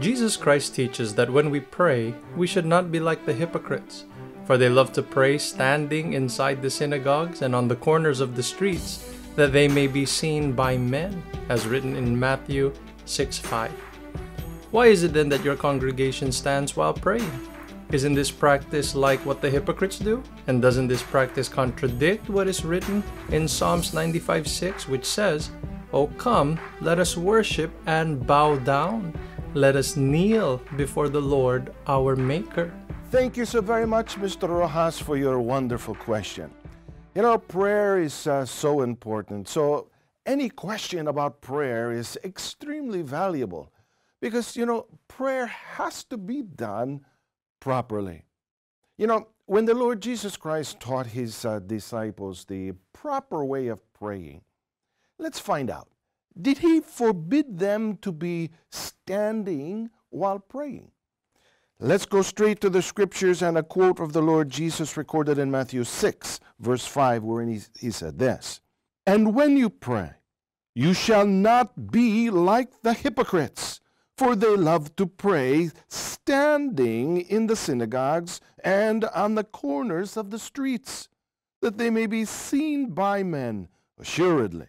Jesus Christ teaches that when we pray, we should not be like the hypocrites, for they love to pray standing inside the synagogues and on the corners of the streets, that they may be seen by men, as written in Matthew 6 5. Why is it then that your congregation stands while praying? Isn't this practice like what the hypocrites do? And doesn't this practice contradict what is written in Psalms 95 6, which says, O come, let us worship and bow down. Let us kneel before the Lord our Maker. Thank you so very much, Mr. Rojas, for your wonderful question. You know, prayer is uh, so important. So, any question about prayer is extremely valuable because, you know, prayer has to be done properly. You know, when the Lord Jesus Christ taught his uh, disciples the proper way of praying, let's find out. Did he forbid them to be standing while praying? Let's go straight to the scriptures and a quote of the Lord Jesus recorded in Matthew 6, verse 5, wherein he, he said this And when you pray, you shall not be like the hypocrites, for they love to pray standing in the synagogues and on the corners of the streets, that they may be seen by men. Assuredly,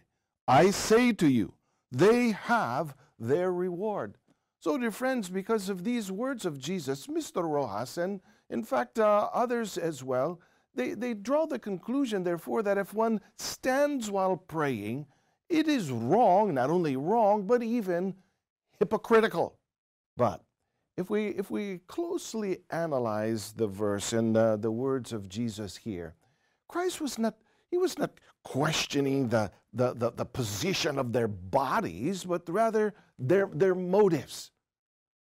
I say to you, they have their reward. So, dear friends, because of these words of Jesus, Mr. Rojas, and in fact uh, others as well, they, they draw the conclusion, therefore, that if one stands while praying, it is wrong, not only wrong, but even hypocritical. But if we, if we closely analyze the verse and uh, the words of Jesus here, Christ was not, he was not questioning the, the, the, the position of their bodies, but rather their, their motives,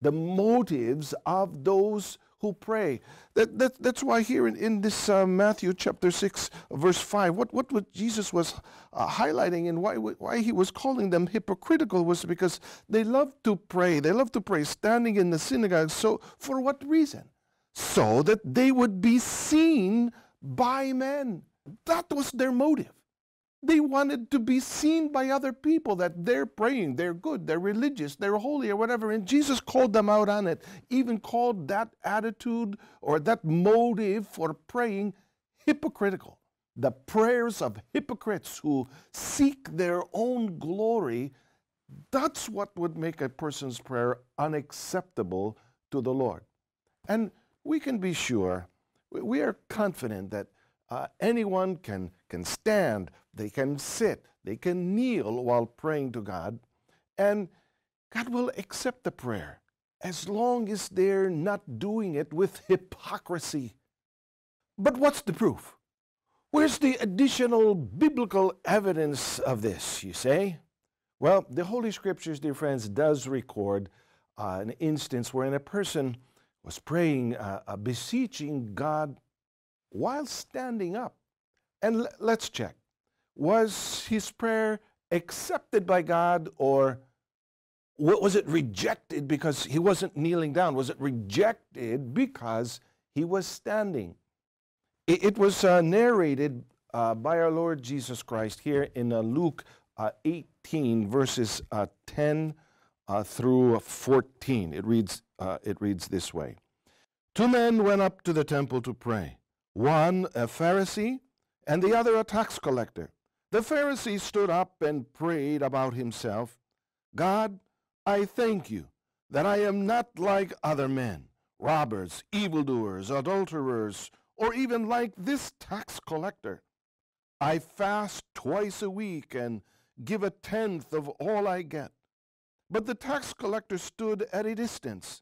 the motives of those who pray. That, that, that's why here in, in this uh, Matthew chapter 6, verse 5, what, what, what Jesus was uh, highlighting and why, why he was calling them hypocritical was because they love to pray. They love to pray standing in the synagogue. So, for what reason? So that they would be seen by men. That was their motive. They wanted to be seen by other people that they're praying, they're good, they're religious, they're holy, or whatever. And Jesus called them out on it, even called that attitude or that motive for praying hypocritical. The prayers of hypocrites who seek their own glory, that's what would make a person's prayer unacceptable to the Lord. And we can be sure, we are confident that uh, anyone can, can stand they can sit, they can kneel while praying to God, and God will accept the prayer as long as they're not doing it with hypocrisy. But what's the proof? Where's the additional biblical evidence of this, you say? Well, the Holy Scriptures, dear friends, does record uh, an instance wherein a person was praying, uh, uh, beseeching God while standing up. And let's check was his prayer accepted by God or what was it rejected because he wasn't kneeling down? Was it rejected because he was standing? It, it was uh, narrated uh, by our Lord Jesus Christ here in uh, Luke uh, 18, verses uh, 10 uh, through 14. It reads, it reads this way Two men went up to the temple to pray, one a Pharisee and the other a tax collector. The Pharisee stood up and prayed about himself God, I thank you that I am not like other men, robbers, evildoers, adulterers, or even like this tax collector. I fast twice a week and give a tenth of all I get. But the tax collector stood at a distance.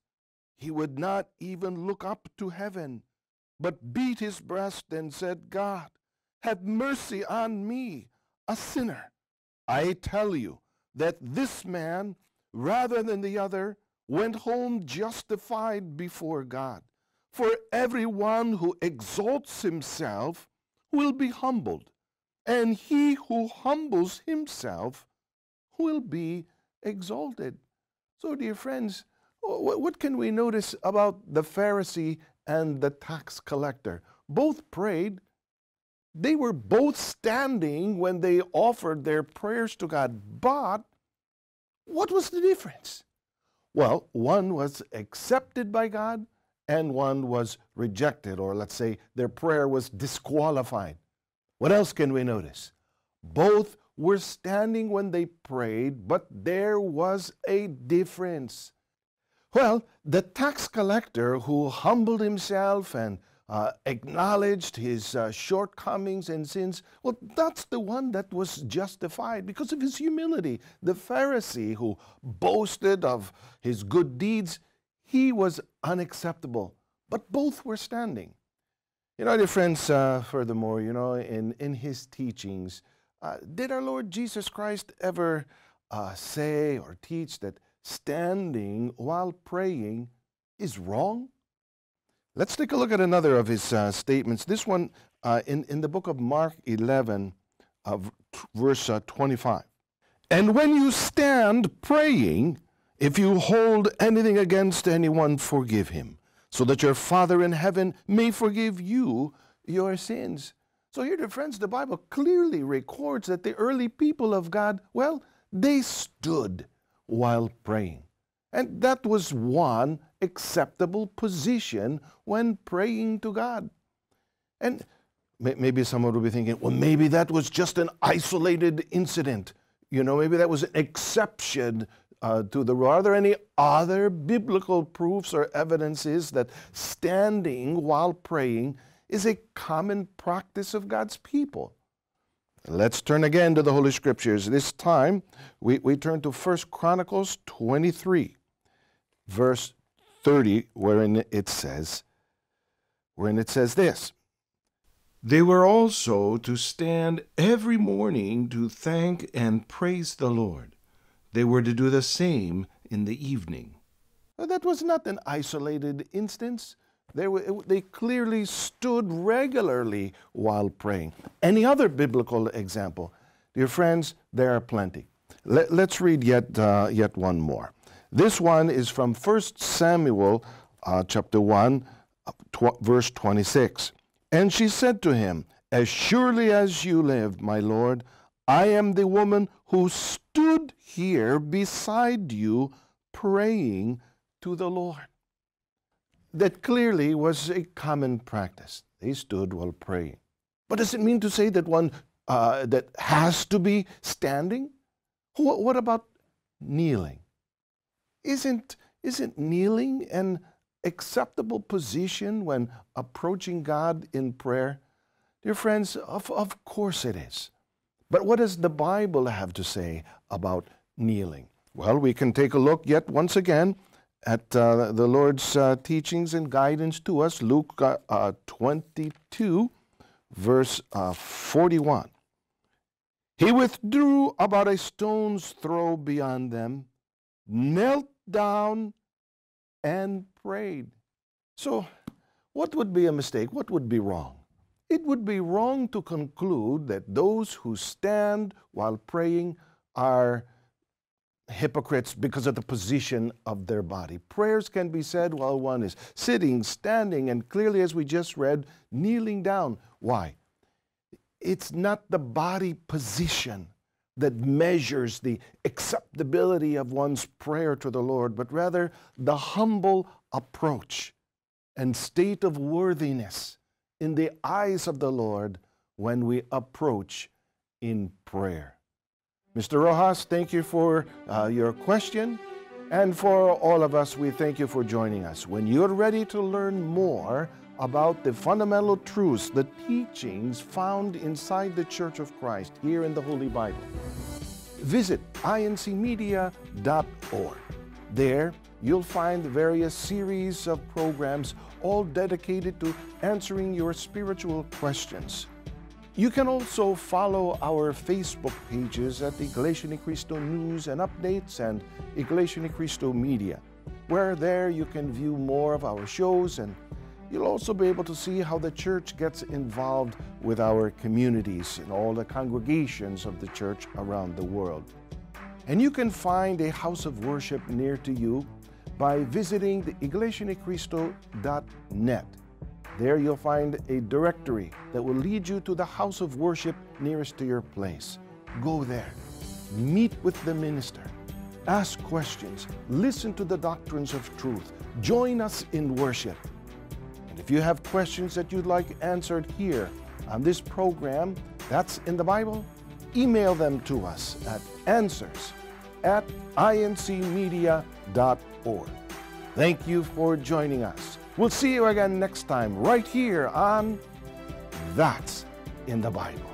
He would not even look up to heaven, but beat his breast and said, God, have mercy on me, a sinner. I tell you that this man, rather than the other, went home justified before God. For everyone who exalts himself will be humbled, and he who humbles himself will be exalted. So, dear friends, what can we notice about the Pharisee and the tax collector? Both prayed they were both standing when they offered their prayers to God. But what was the difference? Well, one was accepted by God and one was rejected, or let's say their prayer was disqualified. What else can we notice? Both were standing when they prayed, but there was a difference. Well, the tax collector who humbled himself and uh, acknowledged his uh, shortcomings and sins, well, that's the one that was justified because of his humility. The Pharisee who boasted of his good deeds, he was unacceptable. But both were standing. You know, dear friends, uh, furthermore, you know, in, in his teachings, uh, did our Lord Jesus Christ ever uh, say or teach that standing while praying is wrong? Let's take a look at another of his uh, statements. This one uh, in, in the book of Mark 11, verse uh, 25. And when you stand praying, if you hold anything against anyone, forgive him, so that your Father in heaven may forgive you your sins. So, here, dear friends, the Bible clearly records that the early people of God, well, they stood while praying. And that was one acceptable position when praying to God. And maybe someone will be thinking, well, maybe that was just an isolated incident. You know, maybe that was an exception uh, to the rule. Are there any other biblical proofs or evidences that standing while praying is a common practice of God's people? Let's turn again to the Holy Scriptures. This time we, we turn to 1 Chronicles 23, verse 30, wherein it says, wherein it says this. They were also to stand every morning to thank and praise the Lord. They were to do the same in the evening. That was not an isolated instance. They, were, they clearly stood regularly while praying. Any other biblical example? Dear friends, there are plenty. Let, us read yet, uh, yet one more. This one is from 1 Samuel uh, chapter 1, uh, tw- verse 26. And she said to him, As surely as you live, my Lord, I am the woman who stood here beside you praying to the Lord that clearly was a common practice. They stood while praying. But does it mean to say that one uh, that has to be standing? What, what about kneeling? Isn't, isn't kneeling an acceptable position when approaching God in prayer? Dear friends, of, of course it is. But what does the Bible have to say about kneeling? Well, we can take a look yet once again at uh, the Lord's uh, teachings and guidance to us, Luke uh, uh 22, verse uh, 41. He withdrew about a stone's throw beyond them, knelt down, and prayed. So, what would be a mistake? What would be wrong? It would be wrong to conclude that those who stand while praying are hypocrites because of the position of their body. Prayers can be said while one is sitting, standing, and clearly, as we just read, kneeling down. Why? It's not the body position that measures the acceptability of one's prayer to the Lord, but rather the humble approach and state of worthiness in the eyes of the Lord when we approach in prayer. Mr. Rojas, thank you for uh, your question. And for all of us, we thank you for joining us. When you're ready to learn more about the fundamental truths, the teachings found inside the Church of Christ here in the Holy Bible, visit incmedia.org. There, you'll find various series of programs all dedicated to answering your spiritual questions. You can also follow our Facebook pages at Iglesia Ni Cristo News and Updates and Iglesia Ni Cristo Media, where there you can view more of our shows and you'll also be able to see how the church gets involved with our communities and all the congregations of the church around the world. And you can find a house of worship near to you by visiting the iglesianicristo.net. There you'll find a directory that will lead you to the house of worship nearest to your place. Go there, meet with the minister, ask questions, listen to the doctrines of truth, join us in worship. And if you have questions that you'd like answered here on this program, that's in the Bible, email them to us at answers at incmedia.org. Thank you for joining us. We'll see you again next time, right here on That's in the Bible.